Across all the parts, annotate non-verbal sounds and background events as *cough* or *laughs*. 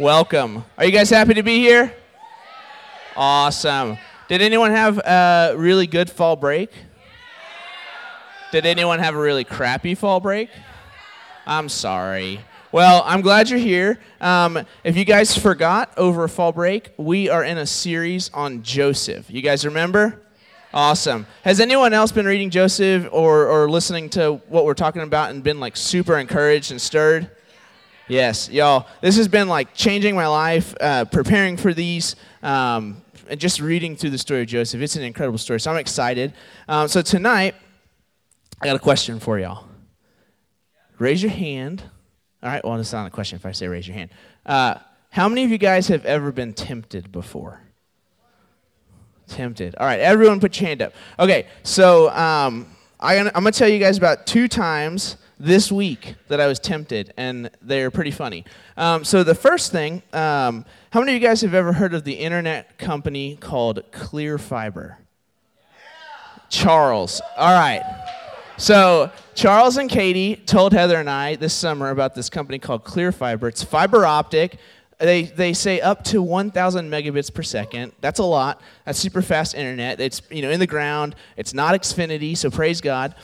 Welcome. Are you guys happy to be here? Awesome. Did anyone have a really good fall break? Did anyone have a really crappy fall break? I'm sorry. Well, I'm glad you're here. Um, if you guys forgot over fall break, we are in a series on Joseph. You guys remember? Awesome. Has anyone else been reading Joseph or, or listening to what we're talking about and been like super encouraged and stirred? Yes, y'all. This has been like changing my life, uh, preparing for these, um, and just reading through the story of Joseph. It's an incredible story. So I'm excited. Um, so tonight, I got a question for y'all. Raise your hand. All right, well, it's not a question if I say raise your hand. Uh, how many of you guys have ever been tempted before? Tempted. All right, everyone put your hand up. Okay, so um, I, I'm going to tell you guys about two times this week that I was tempted, and they're pretty funny. Um, so the first thing, um, how many of you guys have ever heard of the internet company called Clear Fiber? Yeah. Charles. All right. So Charles and Katie told Heather and I this summer about this company called Clear Fiber. It's fiber optic. They, they say up to 1,000 megabits per second. That's a lot. That's super fast internet. It's you know in the ground. It's not Xfinity, so praise God.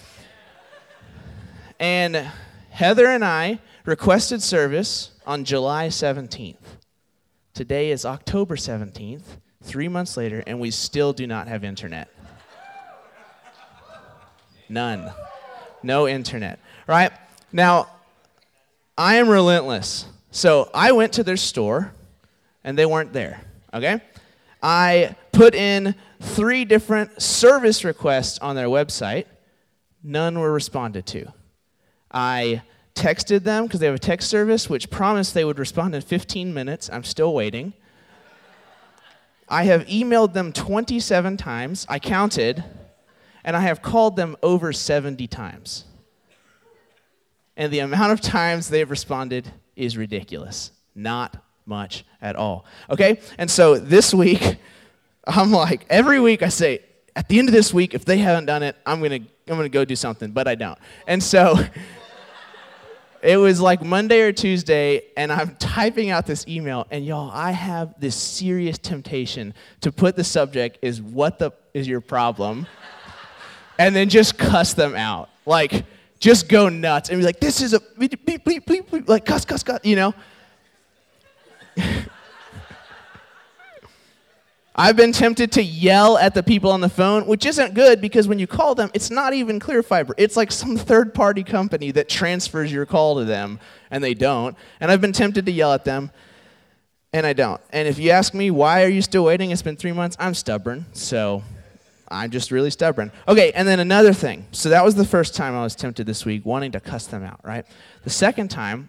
And Heather and I requested service on July 17th. Today is October 17th, three months later, and we still do not have internet. None. No internet. Right? Now, I am relentless. So I went to their store and they weren't there. Okay? I put in three different service requests on their website. None were responded to. I texted them because they have a text service which promised they would respond in 15 minutes. I'm still waiting. I have emailed them 27 times. I counted. And I have called them over 70 times. And the amount of times they've responded is ridiculous. Not much at all. Okay? And so this week, *laughs* I'm like, every week I say, at the end of this week, if they haven't done it, I'm gonna I'm gonna go do something, but I don't. And so *laughs* it was like Monday or Tuesday, and I'm *laughs* typing out this email, and y'all, I have this serious temptation to put the subject is what the is your problem? *laughs* and then just cuss them out. Like, just go nuts and be like, this is a beep, beep, beep, like cuss, cuss, cuss, you know? *laughs* I've been tempted to yell at the people on the phone, which isn't good because when you call them, it's not even Clear Fiber. It's like some third party company that transfers your call to them, and they don't. And I've been tempted to yell at them, and I don't. And if you ask me, why are you still waiting? It's been three months. I'm stubborn, so I'm just really stubborn. Okay, and then another thing. So that was the first time I was tempted this week, wanting to cuss them out, right? The second time,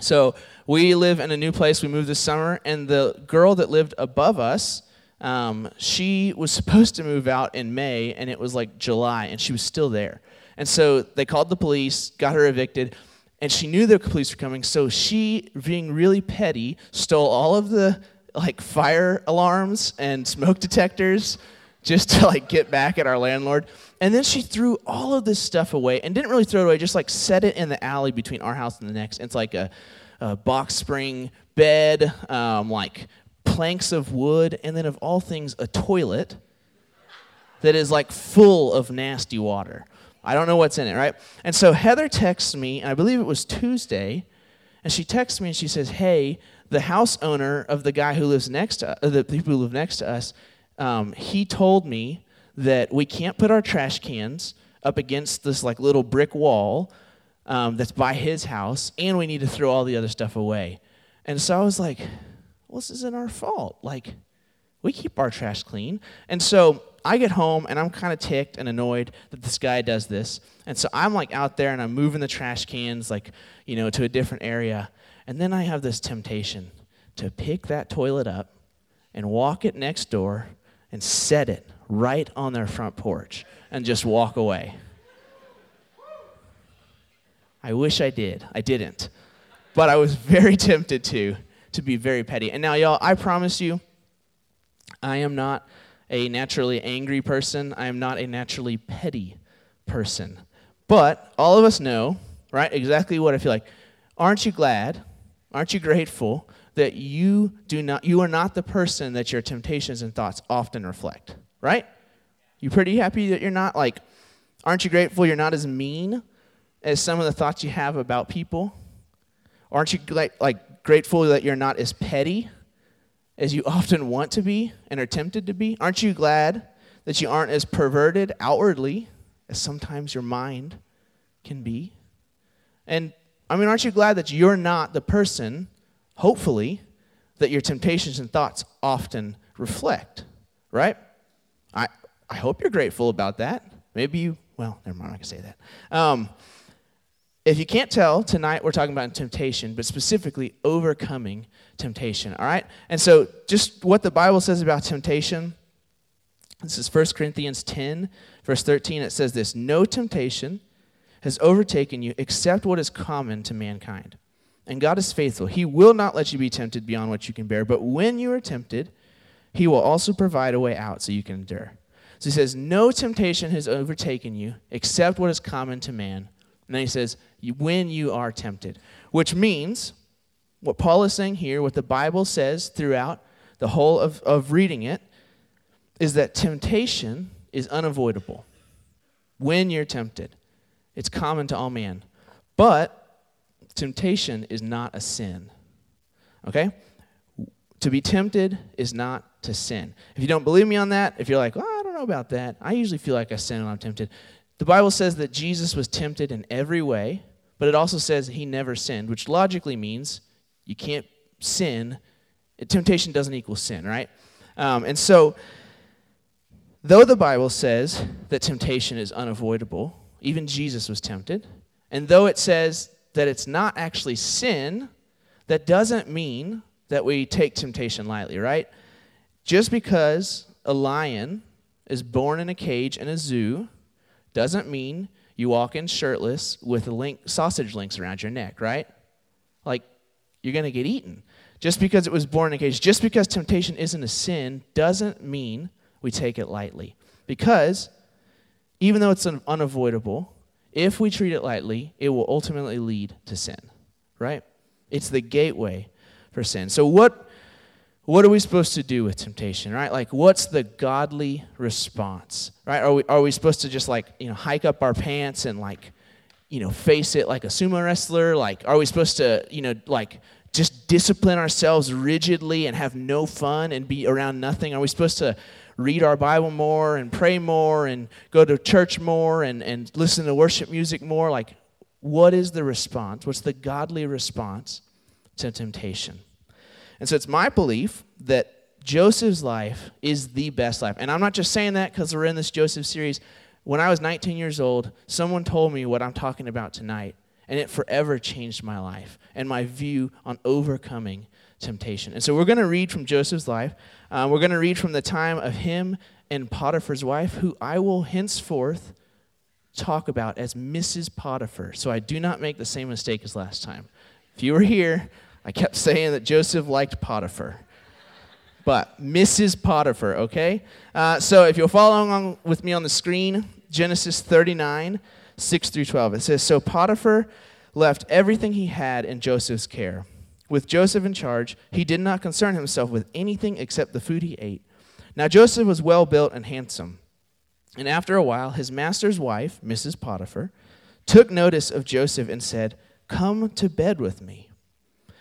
so we live in a new place. We moved this summer, and the girl that lived above us, um, she was supposed to move out in May, and it was like July, and she was still there. And so they called the police, got her evicted, and she knew the police were coming. So she, being really petty, stole all of the like fire alarms and smoke detectors just to like get back at our landlord. And then she threw all of this stuff away and didn't really throw it away, just like set it in the alley between our house and the next. It's like a, a box spring bed, um, like planks of wood, and then of all things, a toilet that is like full of nasty water. I don't know what's in it, right? And so Heather texts me, and I believe it was Tuesday, and she texts me and she says, "Hey, the house owner of the guy who lives next to uh, the people who live next to us, um, he told me that we can't put our trash cans up against this like little brick wall um, that's by his house, and we need to throw all the other stuff away." And so I was like, well, this isn't our fault. Like, we keep our trash clean. And so I get home and I'm kind of ticked and annoyed that this guy does this. And so I'm like out there and I'm moving the trash cans, like, you know, to a different area. And then I have this temptation to pick that toilet up and walk it next door and set it right on their front porch and just walk away. I wish I did. I didn't. But I was *laughs* very tempted to to be very petty. And now, y'all, I promise you, I am not a naturally angry person. I am not a naturally petty person. But all of us know, right, exactly what I feel like. Aren't you glad? Aren't you grateful that you do not you are not the person that your temptations and thoughts often reflect, right? You pretty happy that you're not like aren't you grateful you're not as mean as some of the thoughts you have about people? Aren't you like, like grateful that you're not as petty as you *laughs* often want to be and are tempted to be? Aren't you glad that you aren't as perverted outwardly as sometimes your mind can be? And I mean, aren't you glad that you're not the person, hopefully, that your temptations and thoughts often reflect, right? I, I hope you're grateful about that. Maybe you, well, never mind, going to say that. Um, if you can't tell, tonight we're talking about temptation, but specifically overcoming temptation, all right? And so, just what the Bible says about temptation this is 1 Corinthians 10, verse 13. It says this No temptation has overtaken you except what is common to mankind. And God is faithful. He will not let you be tempted beyond what you can bear, but when you are tempted, He will also provide a way out so you can endure. So He says, No temptation has overtaken you except what is common to man. And then He says, When you are tempted, which means what Paul is saying here, what the Bible says throughout the whole of, of reading it, is that temptation is unavoidable when you're tempted. It's common to all men. But temptation is not a sin. Okay? To be tempted is not to sin. If you don't believe me on that, if you're like, oh, I don't know about that, I usually feel like I sin when I'm tempted. The Bible says that Jesus was tempted in every way, but it also says he never sinned, which logically means you can't sin. Temptation doesn't equal sin, right? Um, and so, though the Bible says that temptation is unavoidable, even Jesus was tempted. And though it says that it's not actually sin, that doesn't mean that we take temptation lightly, right? Just because a lion is born in a cage in a zoo doesn't mean you walk in shirtless with link, sausage links around your neck, right? Like, you're going to get eaten. Just because it was born in a cage, just because temptation isn't a sin, doesn't mean we take it lightly. Because even though it's unavoidable, if we treat it lightly, it will ultimately lead to sin, right? It's the gateway for sin. So, what, what are we supposed to do with temptation, right? Like, what's the godly response, right? Are we, are we supposed to just like, you know, hike up our pants and like, you know, face it like a sumo wrestler? Like, are we supposed to, you know, like just discipline ourselves rigidly and have no fun and be around nothing? Are we supposed to read our Bible more and pray more and go to church more and, and listen to worship music more? Like, what is the response? What's the godly response to temptation? And so it's my belief that Joseph's life is the best life. And I'm not just saying that because we're in this Joseph series. When I was 19 years old, someone told me what I'm talking about tonight, and it forever changed my life and my view on overcoming temptation. And so we're going to read from Joseph's life. Um, we're going to read from the time of him and Potiphar's wife, who I will henceforth talk about as Mrs. Potiphar. So I do not make the same mistake as last time. If you were here, I kept *laughs* saying that Joseph liked Potiphar. But Mrs. Potiphar, okay? Uh, so if you'll follow along with me on the screen, Genesis 39, 6 through 12. It says So Potiphar left everything he had in Joseph's care with Joseph in charge, he did not concern himself with anything except the food he ate. Now Joseph was well built and handsome. And after a while, his master's wife, Mrs. Potiphar, took notice of Joseph and said, Come to bed with me.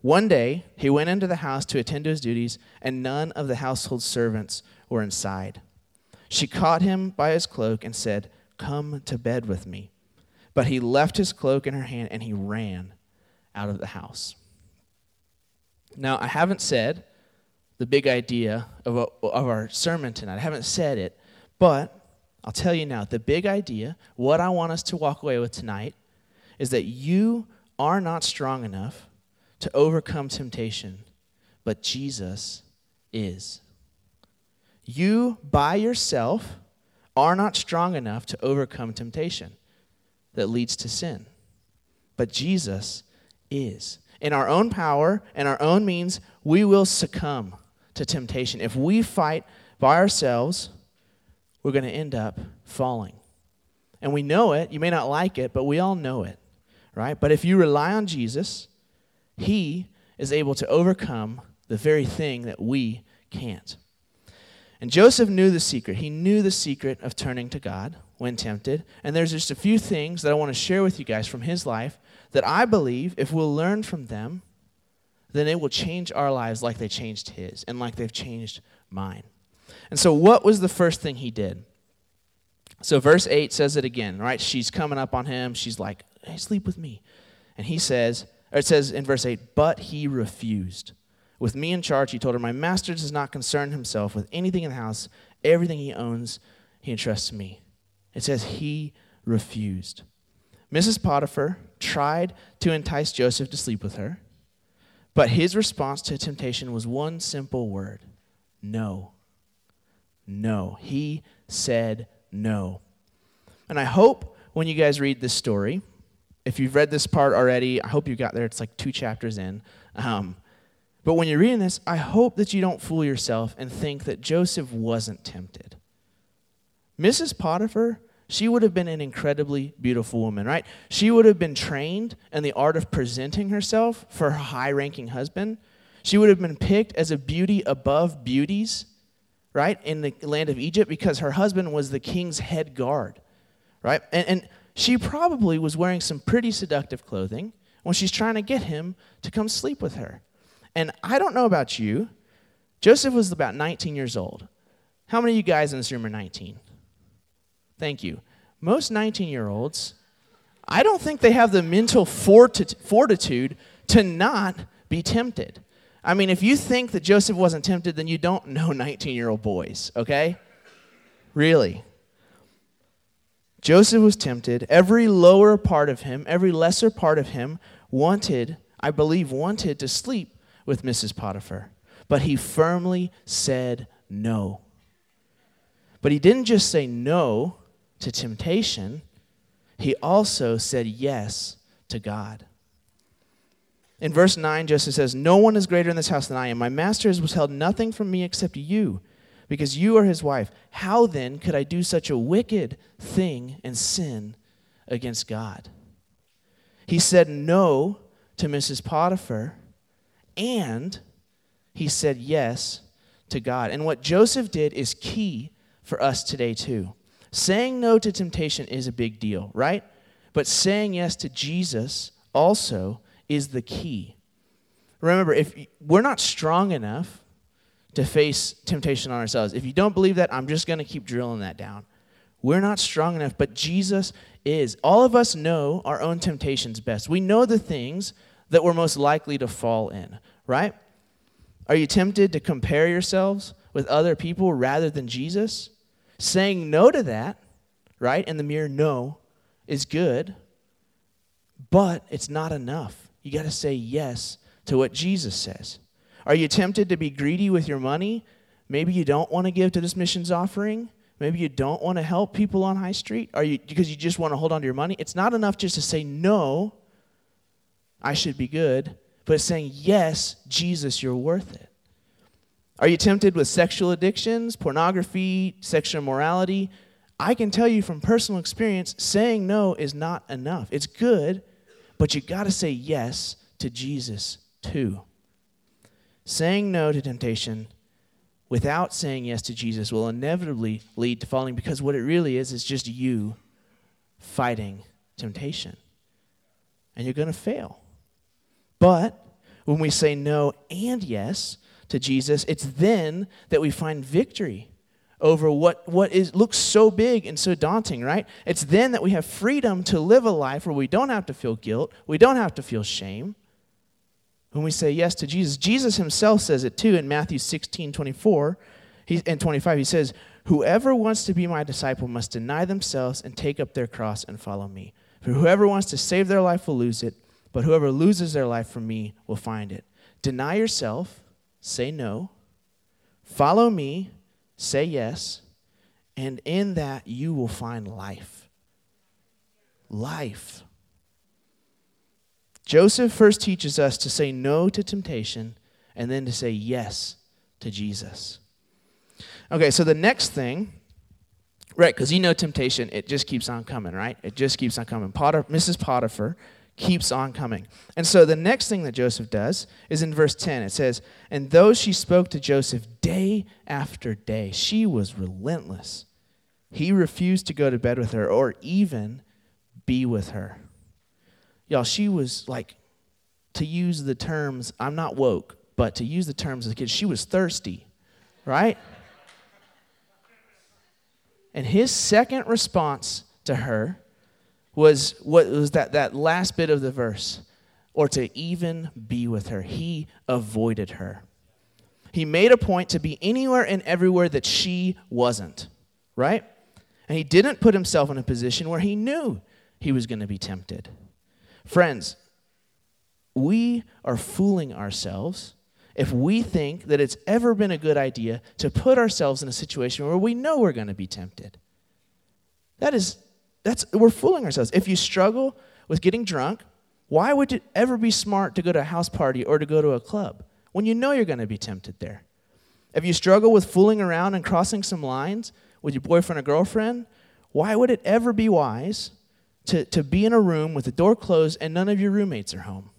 One day, he went into the house to attend to his duties, and none of the household servants were inside. She caught him by his cloak and said, Come to bed with me. But he left his cloak in her hand and he ran out of the house. Now, I haven't said the big idea of, a, of our sermon tonight. I haven't said it, but I'll tell you now the big idea, what I want us to walk away with tonight, is that you are not strong enough to overcome temptation, but Jesus is. You by yourself are not strong enough to overcome temptation that leads to sin. But Jesus is. In our own power and our own means, we will succumb to temptation. If we fight by ourselves, we're going to end up falling. And we know it. You may not like it, but we all know it, right? But if you rely on Jesus, He is able to overcome the very thing that we can't. And Joseph knew the secret. He knew the secret of turning to God when tempted. And there's just a few things that I want to share with you guys from his life that I believe if we'll learn from them, then it will change our lives like they changed his and like they've changed mine. And so, what was the first thing he did? So, verse 8 says it again, right? She's coming up on him. She's like, hey, sleep with me. And he says, it says in verse 8, but he refused. With me in charge, he told her, My master does not concern himself with anything in the house. Everything he owns, he entrusts to me. It says he refused. Mrs. Potiphar tried to entice Joseph to sleep with her, but his response to temptation was one simple word no. No. He said no. And I hope when you guys read this story, if you've read this part already, I hope you got there. It's like two chapters in. Um, but when you're reading this, I hope that you don't fool yourself and think that Joseph wasn't tempted. Mrs. Potiphar, she would have been an incredibly beautiful woman, right? She would have been trained in the art of presenting herself for her high ranking husband. She would have been picked as a beauty above beauties, right, in the land of Egypt because her husband was the king's head guard, right? And, and she probably was wearing some pretty seductive clothing when she's trying to get him to come sleep with her. And I don't know about you, Joseph was about 19 years old. How many of you guys in this room are 19? Thank you. Most 19 year olds, I don't think they have the mental fortitude to not be tempted. I mean, if you think that Joseph wasn't tempted, then you don't know 19 year old boys, okay? Really. Joseph was tempted. Every lower part of him, every lesser part of him wanted, I believe, wanted to sleep with Mrs. Potiphar. But he firmly said no. But he didn't just say no to temptation, he also said yes to God. In verse 9, Joseph says, No one is greater in this house than I am. My master has withheld nothing from me except you, because you are his wife. How then could I do such a wicked thing and sin against God? He said no to Mrs. Potiphar and he said yes to God. And what Joseph did is key for us today, too. Saying no to temptation is a big deal, right? But saying yes to Jesus also is the key. Remember, if we're not strong enough to face temptation on ourselves, if you don't believe that, I'm just going to keep drilling that down. We're not strong enough, but Jesus is. All of us know our own temptations best. We know the things that we're most likely to fall in, right? Are you tempted to compare yourselves with other people rather than Jesus? Saying no to that, right? And the mere no is good, but it's not enough. You got to say yes to what Jesus says. Are you tempted to be greedy with your money? Maybe you don't want to give to this missions offering. Maybe you don't want to help people on High Street. Are you because you just want to hold on to your money? It's not enough just to say no I should be good, but saying, Yes, Jesus, you're worth it. Are you tempted with sexual addictions, pornography, sexual immorality? I can tell you from personal experience, saying no is not enough. It's good, but you got to say yes to Jesus too. Saying no to temptation without saying yes to Jesus will inevitably lead to falling because what it really is is just you fighting temptation. And you're going to fail. But when we say no and yes to Jesus, it's then that we find victory over what, what is, looks so big and so daunting, right? It's then that we have freedom to live a life where we don't have to feel guilt, we don't have to feel shame. When we say yes to Jesus, Jesus himself says it too in Matthew 16 24 he, and 25. He says, Whoever wants to be my disciple must deny themselves and take up their cross and follow me. For whoever wants to save their life will lose it but whoever loses their life for me will find it. Deny yourself, say no, follow me, say yes, and in that you will find life. Life. Joseph first teaches us to say no to temptation and then to say yes to Jesus. Okay, so the next thing, right, because you know temptation, it just keeps on coming, right? It just keeps on coming. Potter, Mrs. Potiphar keeps on coming. And so the next thing that Joseph does is in verse 10. It says, And though she spoke to Joseph day after day, she was relentless. He refused to go to bed with her or even be with her. Y'all, she was like, to use the terms, I'm not woke, but to use the terms of the kids, she was thirsty, right? And his second response to her was what was that, that last bit of the verse, or to even be with her. He avoided her. He made a point to be anywhere and everywhere that she wasn't, right? And he didn't put himself in a position where he knew he was going to be tempted. Friends, we are fooling ourselves if we think that it's ever been a good idea to put ourselves in a situation where we know we're going to be tempted. That is that's we're fooling ourselves. If you struggle with getting drunk, why would it ever be smart to go to a house party or to go to a club when you know you're going to be tempted there? If you struggle with fooling around and crossing some lines with your boyfriend or girlfriend, why would it ever be wise to, to be in a room with the door closed and none of your roommates are home?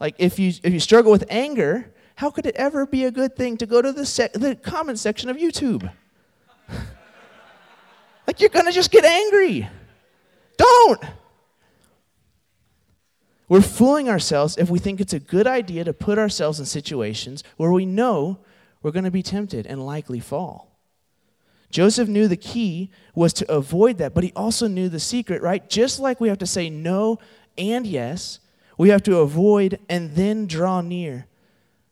Like if you if you struggle with anger, how could it ever be a good thing to go to the se- the comment section of YouTube? *laughs* Like you're going to just get angry. Don't. We're fooling ourselves if we think it's a good idea to put ourselves in situations where we know we're going to be tempted and likely fall. Joseph knew the key was to avoid that, but he also knew the secret, right? Just like we have to say no and yes, we have to avoid and then draw near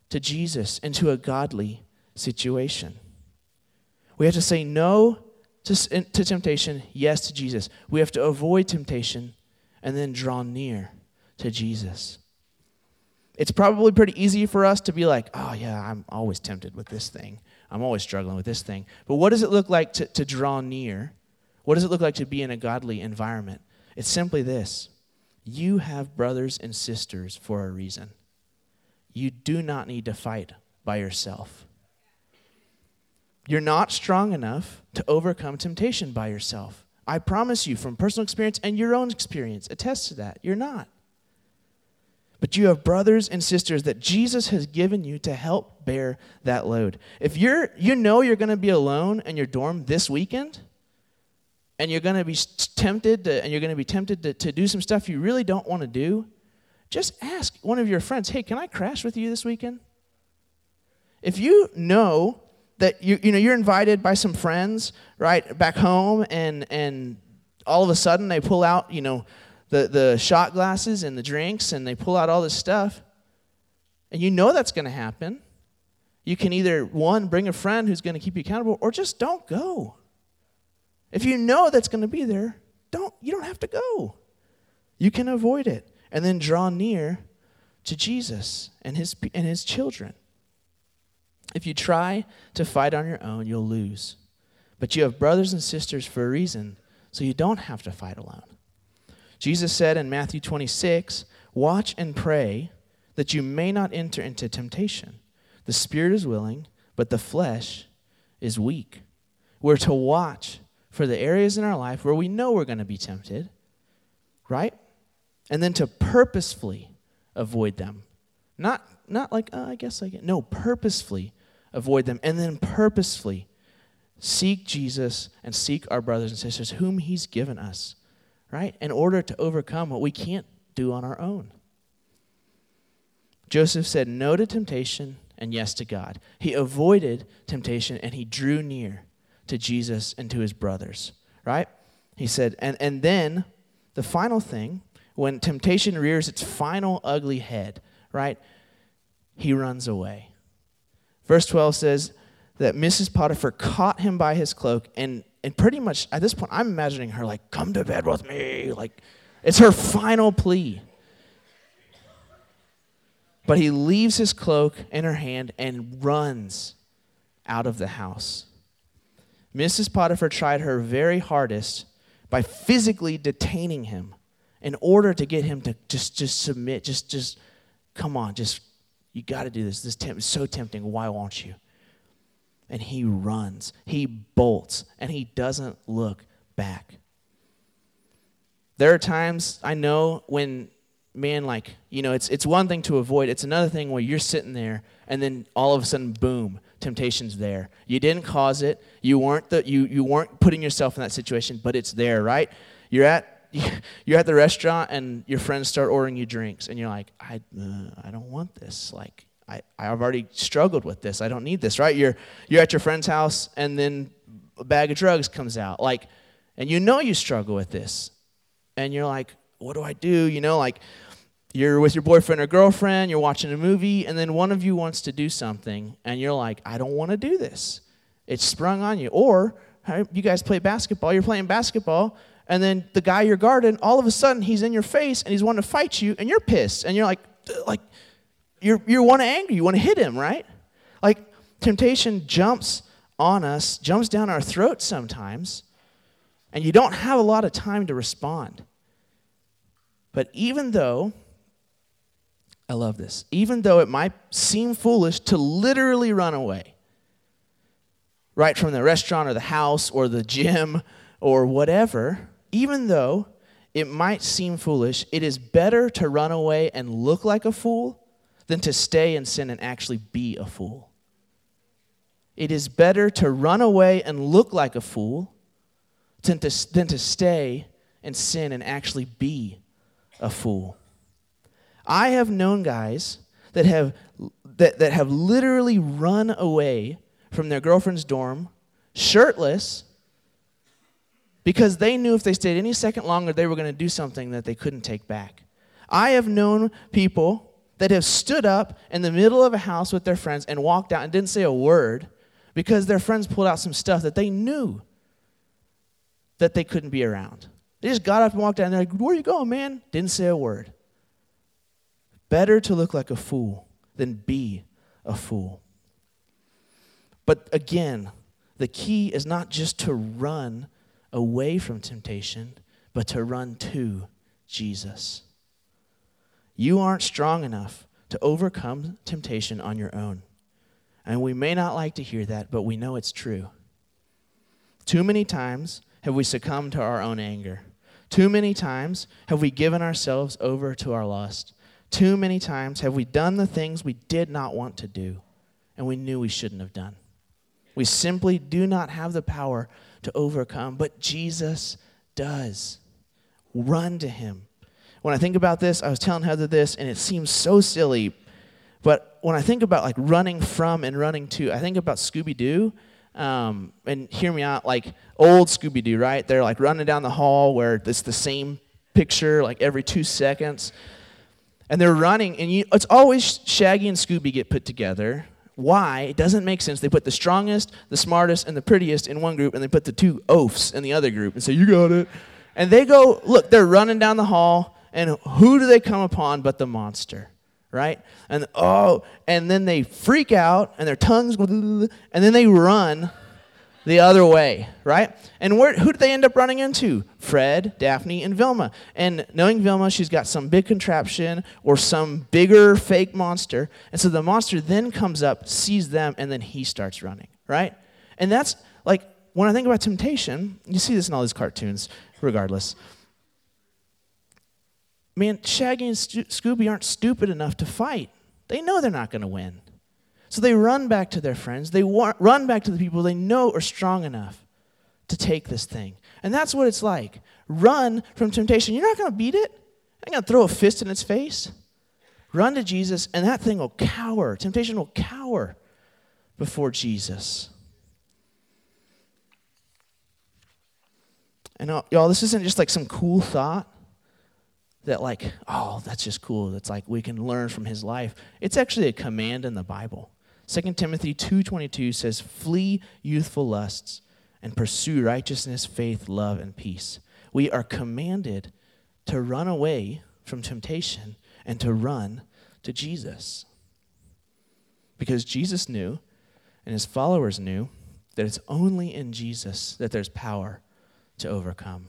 to Jesus and to a godly situation. We have to say no to, to temptation, yes to Jesus. We have to avoid temptation and then draw near to Jesus. It's probably pretty easy for us to be like, oh, yeah, I'm always tempted with this thing. I'm always struggling with this thing. But what does it look like to, to draw near? What does it look like to be in a godly environment? It's simply this you have brothers and sisters for a reason. You do not need to fight by yourself. You're not strong enough to overcome temptation by yourself. I promise you from personal experience and your own experience, attest to that. You're not. But you have brothers and sisters that Jesus has given you to help bear that load. If you're you know you're going to be alone in your dorm this weekend and you're going to be tempted to, and you're going to be tempted to, to do some stuff you really don't want to do, just ask one of your friends, "Hey, can I crash with you this weekend?" If you know that you, you know you're invited by some friends right back home and and all of a sudden they pull out you know the, the shot glasses and the drinks and they pull out all this stuff. And you know that's going to happen. You can either one bring a friend who's going to keep you accountable or just don't go. If you know that's going to be there don't you don't have to go. You can avoid it and then draw near to jesus and his and his children. If you try to fight on your own, you'll lose. But you have brothers and sisters for a reason, so you don't have to fight alone. Jesus said in Matthew 26, Watch and pray that you may not enter into temptation. The spirit is willing, but the flesh is weak. We're to watch for the areas in our life where we know we're going to be tempted, right? And then to purposefully avoid them. Not, not like, oh, I guess I get. No, purposefully avoid them, and then purposefully seek Jesus and seek our brothers and sisters whom He's given us, right? In order to overcome what we can't do on our own. Joseph said no to temptation and yes to God. He avoided temptation and he drew near to Jesus and to his brothers, right? He said, and, and then the final thing, when temptation rears its final ugly head, right? He runs away. Verse 12 says that Mrs. Potiphar caught him by his cloak, and, and pretty much at this point, I'm imagining her like, come to bed with me. Like, it's her final plea. But he leaves his cloak in her hand and runs out of the house. Mrs. Potiphar tried her very hardest by physically detaining him in order to get him to just, just submit, just, just come on, just, you got to do this. This is so tempting. Why won't you? And he runs, he bolts, and he doesn't look back. There are times I know when, man, like, you know, it's, it's one thing to avoid, it's another thing where you're sitting there and then all of a sudden, boom, temptation's there. You didn't cause it. You weren't the you you weren't putting yourself in that situation, but it's there, right? You're at *laughs* you're at the restaurant and your friends start ordering you drinks, and you're like, I uh, I don't want this. Like I I've already struggled with this. I don't need this, right? You're you're at your friend's house, and then a bag of drugs comes out, like, and you know you struggle with this, and you're like, what do I do? You know, like you're with your boyfriend or girlfriend, you're watching a movie, and then one of you wants to do something, and you're like, I don't want to do this. It's sprung on you. Or you guys play basketball, you're playing basketball, and then the guy you're guarding, all of a sudden he's in your face and he's wanting to fight you, and you're pissed, and you're like, like, you're you want to anger, you want to hit him, right? Like temptation jumps on us, jumps down our throat sometimes, and you don't have a lot of time to respond. But even though I love this. Even though it might seem foolish to literally run away, right from the restaurant or the house or the gym or whatever, even though it might seem foolish, it is better to run away and look like a fool than to stay in sin and actually be a fool. It is better to run away and look like a fool than to, than to stay in sin and actually be a fool. I have known guys that have that, that have literally run away from their girlfriend's dorm, shirtless, because they knew if they stayed any second longer, they were going to do something that they couldn't take back. I have known people that have stood up in the middle of a house with their friends and walked out and didn't say a word because their friends pulled out some stuff that they knew that they couldn't be around. They just got up and walked out and they're like, Where are you going, man? Didn't say a word. Better to look like a fool than be a fool. But again, the key is not just to run away from temptation, but to run to Jesus. You aren't strong enough to overcome temptation on your own. And we may not like to hear that, but we know it's true. Too many times have we succumbed to our own anger. Too many times have we given ourselves over to our lust. Too many times have we done the things we did not want to do and we knew we shouldn't have done. We simply do not have the power to overcome, but Jesus does. Run to him. When I think about this, I was telling Heather this, and it seems so silly, but when I think about like running from and running to, I think about Scooby Doo. Um, and hear me out, like old Scooby Doo, right? They're like running down the hall where it's the same picture like every two seconds and they're running, and you, it's always Shaggy and Scooby get put together. Why? It doesn't make sense. They put the strongest, the smartest, and the prettiest in one group, and they put the two oafs in the other group and say, You got it. And they go, look, they're running down the hall, and who do they come upon but the monster? Right? And oh, and then they freak out, and their tongues and then they run the other way, right? And where, who did they end up running into? Fred, Daphne, and Velma. And knowing Velma, she's got some big contraption or some bigger fake monster. And so the monster then comes up, sees them, and then he starts running, right? And that's like, when I think about temptation, you see this in all these cartoons, regardless. Man, Shaggy and Scooby aren't stupid enough to fight. They know they're not going to win. So they run back to their friends. They wa- run back to the people they know are strong enough to take this thing. And that's what it's like. Run from temptation. You're not going to beat it. I'm going to throw a fist in its face. Run to Jesus, and that thing will cower. Temptation will cower before Jesus. And uh, y'all, this isn't just like some cool thought that like, oh, that's just cool. That's like we can learn from his life. It's actually a command in the Bible. 2 Timothy 2:22 says, "Flee youthful lusts and pursue righteousness, faith, love, and peace." We are commanded to run away from temptation and to run to Jesus. Because Jesus knew and his followers knew that it's only in Jesus that there's power to overcome.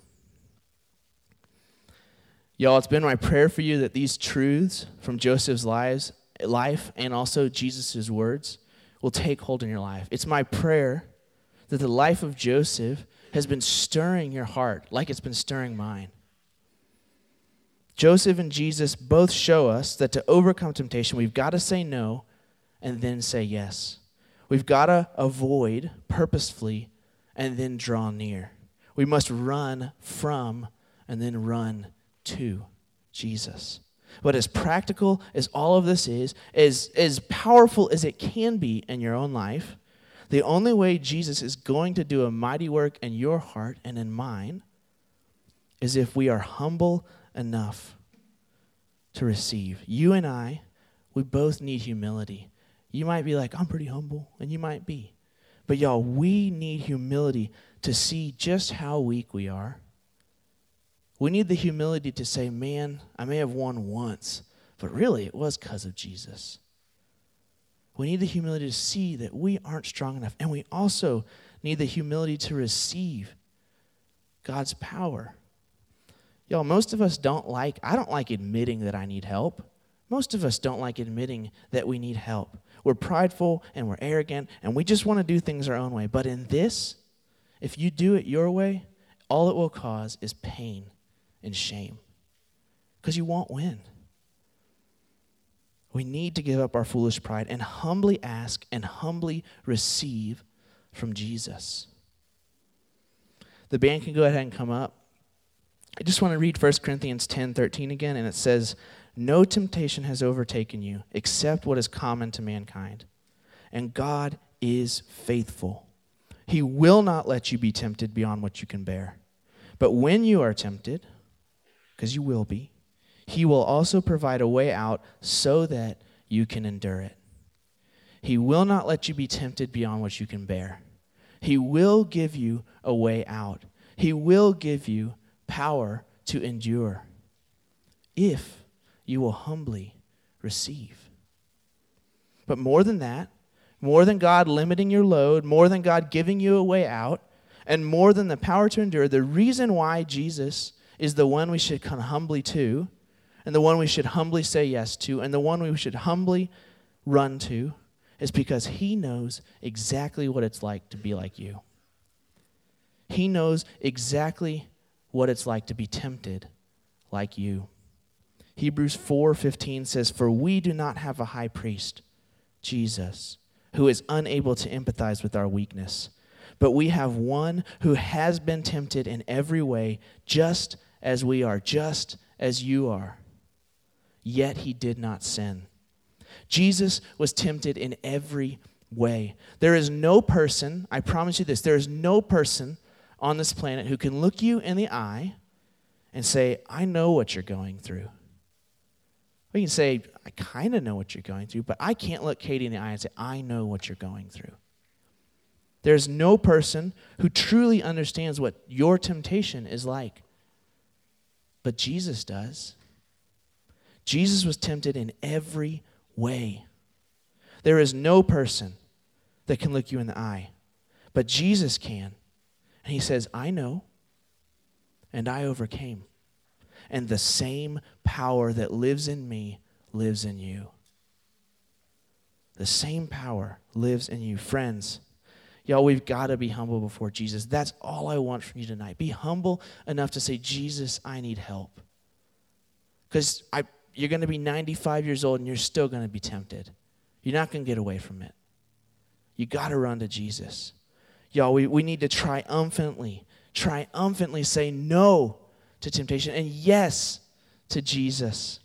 Y'all, it's been my prayer for you that these truths from Joseph's lives, life and also Jesus' words will take hold in your life. It's my prayer that the life of Joseph has been stirring your heart like it's been stirring mine. Joseph and Jesus both show us that to overcome temptation, we've got to say no and then say yes. We've got to avoid purposefully and then draw near. We must run from and then run to Jesus. But as practical as all of this is, as, as powerful as it can be in your own life, the only way Jesus is going to do a mighty work in your heart and in mine is if we are humble enough to receive. You and I, we both need humility. You might be like, I'm pretty humble, and you might be. But y'all, we need humility to see just how weak we are we need the humility to say, man, I may have won once, but really it was because of Jesus. We need the humility to see that we aren't strong enough. And we also need the humility to receive God's power. Y'all, most of us don't like, I don't like admitting that I need help. Most of us don't like admitting that we need help. We're prideful and we're arrogant and we just want to do things our own way. But in this, if you do it your way, all it will cause is pain and shame because you won't win. We need to give up our foolish pride and humbly ask and humbly receive from Jesus. The band can go ahead and come up. I just want to read 1 Corinthians 10 13 again, and it says, No temptation has overtaken you except what is common to mankind. And God is faithful. He will not let you be tempted beyond what you can bear. But when you are tempted, because you will be, He will also provide a way out so that you can endure it. He will not let you be tempted beyond what you can bear. He will give you a way out. He will give you power to endure if you will humbly receive. But more than that, more than God limiting your load, more than God giving you a way out, and more than the power to endure, the reason why Jesus is the one we should come humbly to, and the one we should humbly say yes to, and the one we should humbly run to, is because He knows exactly what it's like to be like you. He knows exactly what it's like to be tempted like you. Hebrews 4:15 says, "For we do not have a high priest, Jesus, who is unable to empathize with our weakness, but we have one who has been tempted in every way, just as we are, just as you are. Yet he did not sin. Jesus was tempted in every way. There is no person, I promise you this, there is no person on this planet who can look you in the eye and say, I know what you're going through. We can say, I kind of know what you're going through, but I can't look Katie in the eye and say, I know what you're going through. There's no person who truly understands what your temptation is like but Jesus does. Jesus was tempted in every way. There is no person that can look you in the eye, but Jesus can. And he says, I know, and I overcame. And the same power that lives in me lives in you. The same power lives in you. Friends, Y'all, we've got to be humble before Jesus. That's all I want from you tonight. Be humble enough to say, Jesus, I need help. Because you're going to be 95 years old and you're still going to be tempted. You're not going to get away from it. You got to run to Jesus. Y'all, we, we need to triumphantly, triumphantly say no to temptation and yes to Jesus.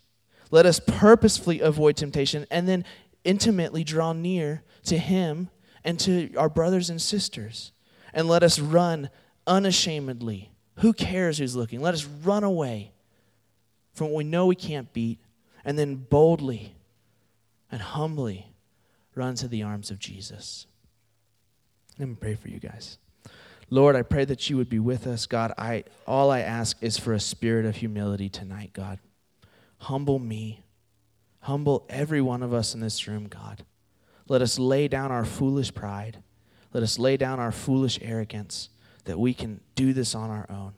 Let us purposefully avoid temptation and then intimately draw near to Him and to our brothers and sisters. And let us run unashamedly. Who cares who's looking? Let us run away from what we know we can't beat and then boldly and humbly run to the arms of Jesus. Let me pray for you guys. Lord, I pray that you would be with us. God, I all I ask is for a spirit of humility tonight, God. Humble me. Humble every one of us in this room, God. Let us lay down our foolish pride. Let us lay down our foolish arrogance that we can do this on our own.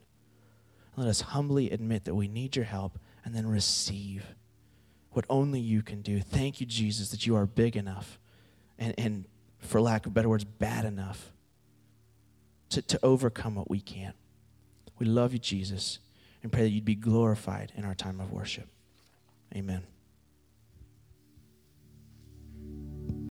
Let us humbly admit that we need your help and then receive what only you can do. Thank you, Jesus, that you are big enough and, and for lack of better words, bad enough to, to overcome what we can't. We love you, Jesus, and pray that you'd be glorified in our time of worship. Amen.